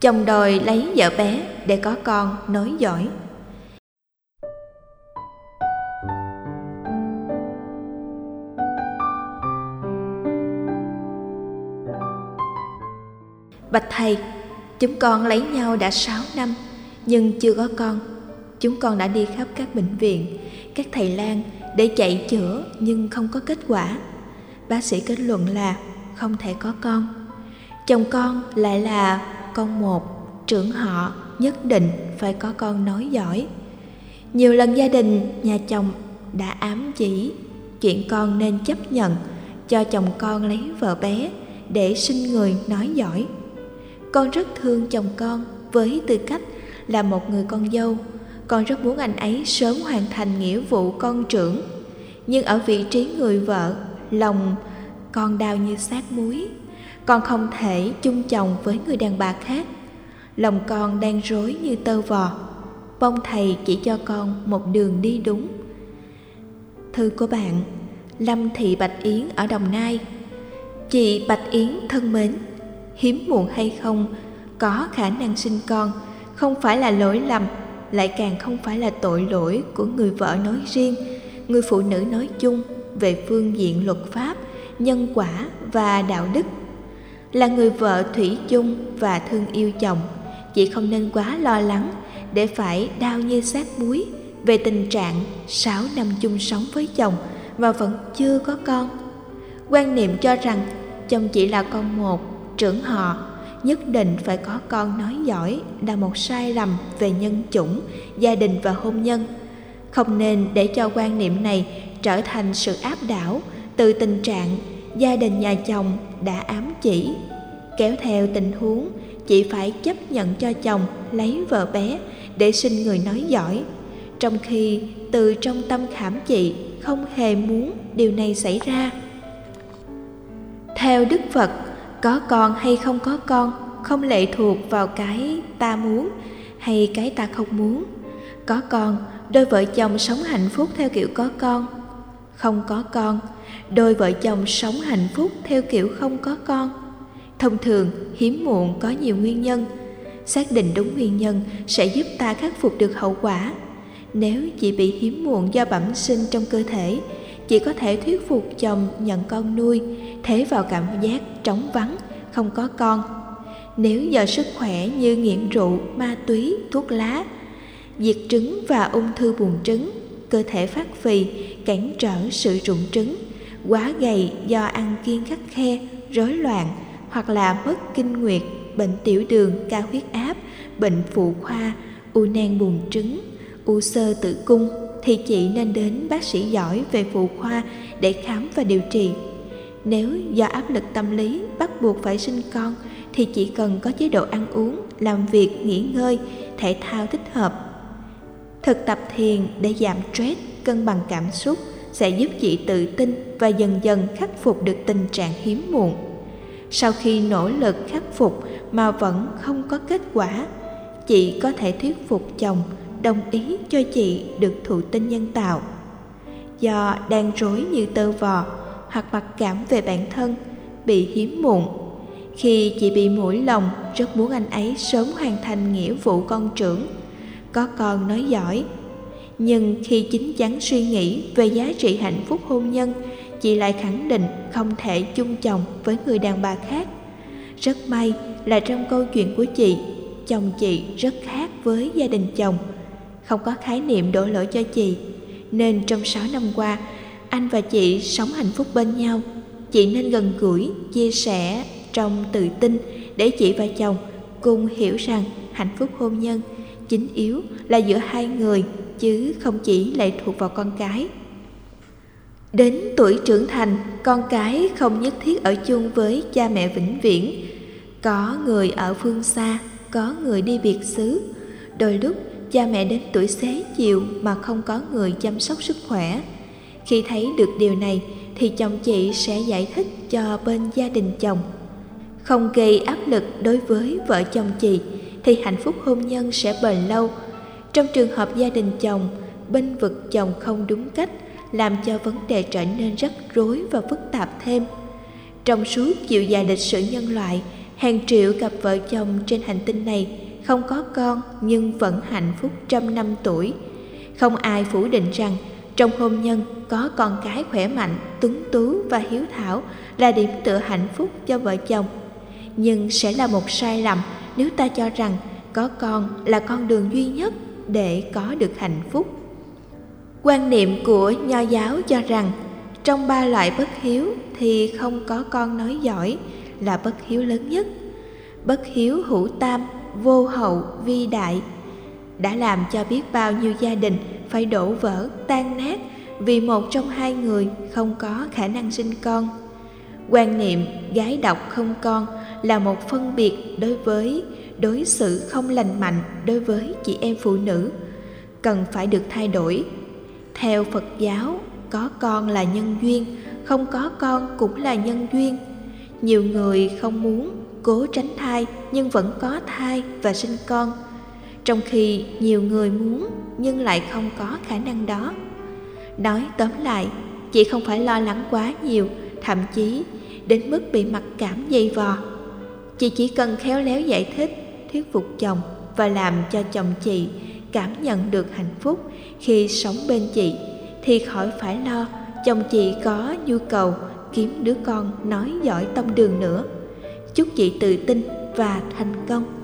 Chồng đòi lấy vợ bé để có con nối dõi. Bạch thầy, chúng con lấy nhau đã 6 năm nhưng chưa có con. Chúng con đã đi khắp các bệnh viện, các thầy lang để chạy chữa nhưng không có kết quả. Bác sĩ kết luận là không thể có con. Chồng con lại là con một, trưởng họ nhất định phải có con nói giỏi. Nhiều lần gia đình nhà chồng đã ám chỉ chuyện con nên chấp nhận cho chồng con lấy vợ bé để sinh người nói giỏi. Con rất thương chồng con với tư cách là một người con dâu. Con rất muốn anh ấy sớm hoàn thành nghĩa vụ con trưởng. Nhưng ở vị trí người vợ, lòng con đau như xác muối. Con không thể chung chồng với người đàn bà khác. Lòng con đang rối như tơ vò. Mong thầy chỉ cho con một đường đi đúng. Thư của bạn, Lâm Thị Bạch Yến ở Đồng Nai Chị Bạch Yến thân mến, Hiếm muộn hay không, Có khả năng sinh con, Không phải là lỗi lầm, Lại càng không phải là tội lỗi của người vợ nói riêng Người phụ nữ nói chung Về phương diện luật pháp, Nhân quả và đạo đức là người vợ thủy chung và thương yêu chồng Chị không nên quá lo lắng Để phải đau như xác muối về tình trạng 6 năm chung sống với chồng và vẫn chưa có con. Quan niệm cho rằng chồng chỉ là con một, trưởng họ, nhất định phải có con nói giỏi là một sai lầm về nhân chủng, gia đình và hôn nhân. Không nên để cho quan niệm này trở thành sự áp đảo từ tình trạng gia đình nhà chồng đã ám chỉ. Kéo theo tình huống, chị phải chấp nhận cho chồng lấy vợ bé để sinh người nói giỏi. Trong khi từ trong tâm khảm chị không hề muốn điều này xảy ra. Theo đức phật, có con hay không có con không lệ thuộc vào cái ta muốn hay cái ta không muốn. Có con, đôi vợ chồng sống hạnh phúc theo kiểu có con không có con. Đôi vợ chồng sống hạnh phúc theo kiểu không có con. Thông thường hiếm muộn có nhiều nguyên nhân. Xác định đúng nguyên nhân sẽ giúp ta khắc phục được hậu quả. Nếu chị bị hiếm muộn do bẩm sinh trong cơ thể, chị có thể thuyết phục chồng nhận con nuôi, thế vào cảm giác trống vắng, không có con. Nếu do sức khỏe như nghiện rượu, ma túy, thuốc lá, diệt trứng và ung thư buồng trứng, cơ thể phát phì, cản trở sự rụng trứng, quá gầy do ăn kiêng khắc khe, rối loạn hoặc là mất kinh nguyệt, bệnh tiểu đường, cao huyết áp, bệnh phụ khoa, u nang buồng trứng, u sơ tử cung thì chị nên đến bác sĩ giỏi về phụ khoa để khám và điều trị. Nếu do áp lực tâm lý bắt buộc phải sinh con thì chỉ cần có chế độ ăn uống, làm việc, nghỉ ngơi, thể thao thích hợp. Thực tập thiền để giảm stress, cân bằng cảm xúc sẽ giúp chị tự tin và dần dần khắc phục được tình trạng hiếm muộn. Sau khi nỗ lực khắc phục mà vẫn không có kết quả, chị có thể thuyết phục chồng đồng ý cho chị được thụ tinh nhân tạo do đang rối như tơ vò hoặc mặc cảm về bản thân bị hiếm muộn khi chị bị mũi lòng rất muốn anh ấy sớm hoàn thành nghĩa vụ con trưởng có con nói giỏi. Nhưng khi chính chắn suy nghĩ về giá trị hạnh phúc hôn nhân, chị lại khẳng định không thể chung chồng với người đàn bà khác. Rất may là trong câu chuyện của chị, chồng chị rất khác với gia đình chồng. Không có khái niệm đổ lỗi cho chị, nên trong 6 năm qua, anh và chị sống hạnh phúc bên nhau. Chị nên gần gũi, chia sẻ trong tự tin để chị và chồng cùng hiểu rằng hạnh phúc hôn nhân chính yếu là giữa hai người, chứ không chỉ lệ thuộc vào con cái. Đến tuổi trưởng thành, con cái không nhất thiết ở chung với cha mẹ vĩnh viễn. Có người ở phương xa, có người đi biệt xứ. Đôi lúc, cha mẹ đến tuổi xế chiều mà không có người chăm sóc sức khỏe. Khi thấy được điều này, thì chồng chị sẽ giải thích cho bên gia đình chồng. Không gây áp lực đối với vợ chồng chị thì hạnh phúc hôn nhân sẽ bền lâu. Trong trường hợp gia đình chồng, bên vực chồng không đúng cách, làm cho vấn đề trở nên rắc rối và phức tạp thêm. Trong suốt chiều dài lịch sử nhân loại, hàng triệu cặp vợ chồng trên hành tinh này không có con nhưng vẫn hạnh phúc trăm năm tuổi. Không ai phủ định rằng trong hôn nhân có con cái khỏe mạnh, tuấn tú và hiếu thảo là điểm tựa hạnh phúc cho vợ chồng. Nhưng sẽ là một sai lầm nếu ta cho rằng có con là con đường duy nhất để có được hạnh phúc. Quan niệm của nho giáo cho rằng trong ba loại bất hiếu thì không có con nói giỏi là bất hiếu lớn nhất. Bất hiếu hữu tam, vô hậu, vi đại đã làm cho biết bao nhiêu gia đình phải đổ vỡ, tan nát vì một trong hai người không có khả năng sinh con. Quan niệm gái độc không con là một phân biệt đối với, đối xử không lành mạnh đối với chị em phụ nữ. Cần phải được thay đổi. Theo phật giáo, có con là nhân duyên, không có con cũng là nhân duyên. Nhiều người không muốn cố tránh thai nhưng vẫn có thai và sinh con. Trong khi nhiều người muốn nhưng lại không có khả năng đó. Nói tóm lại, chị không phải lo lắng quá nhiều, thậm chí đến mức bị mặc cảm dày vò chị chỉ cần khéo léo giải thích, thuyết phục chồng và làm cho chồng chị cảm nhận được hạnh phúc khi sống bên chị, thì khỏi phải lo chồng chị có nhu cầu kiếm đứa con nói giỏi tông đường nữa. Chúc chị tự tin và thành công.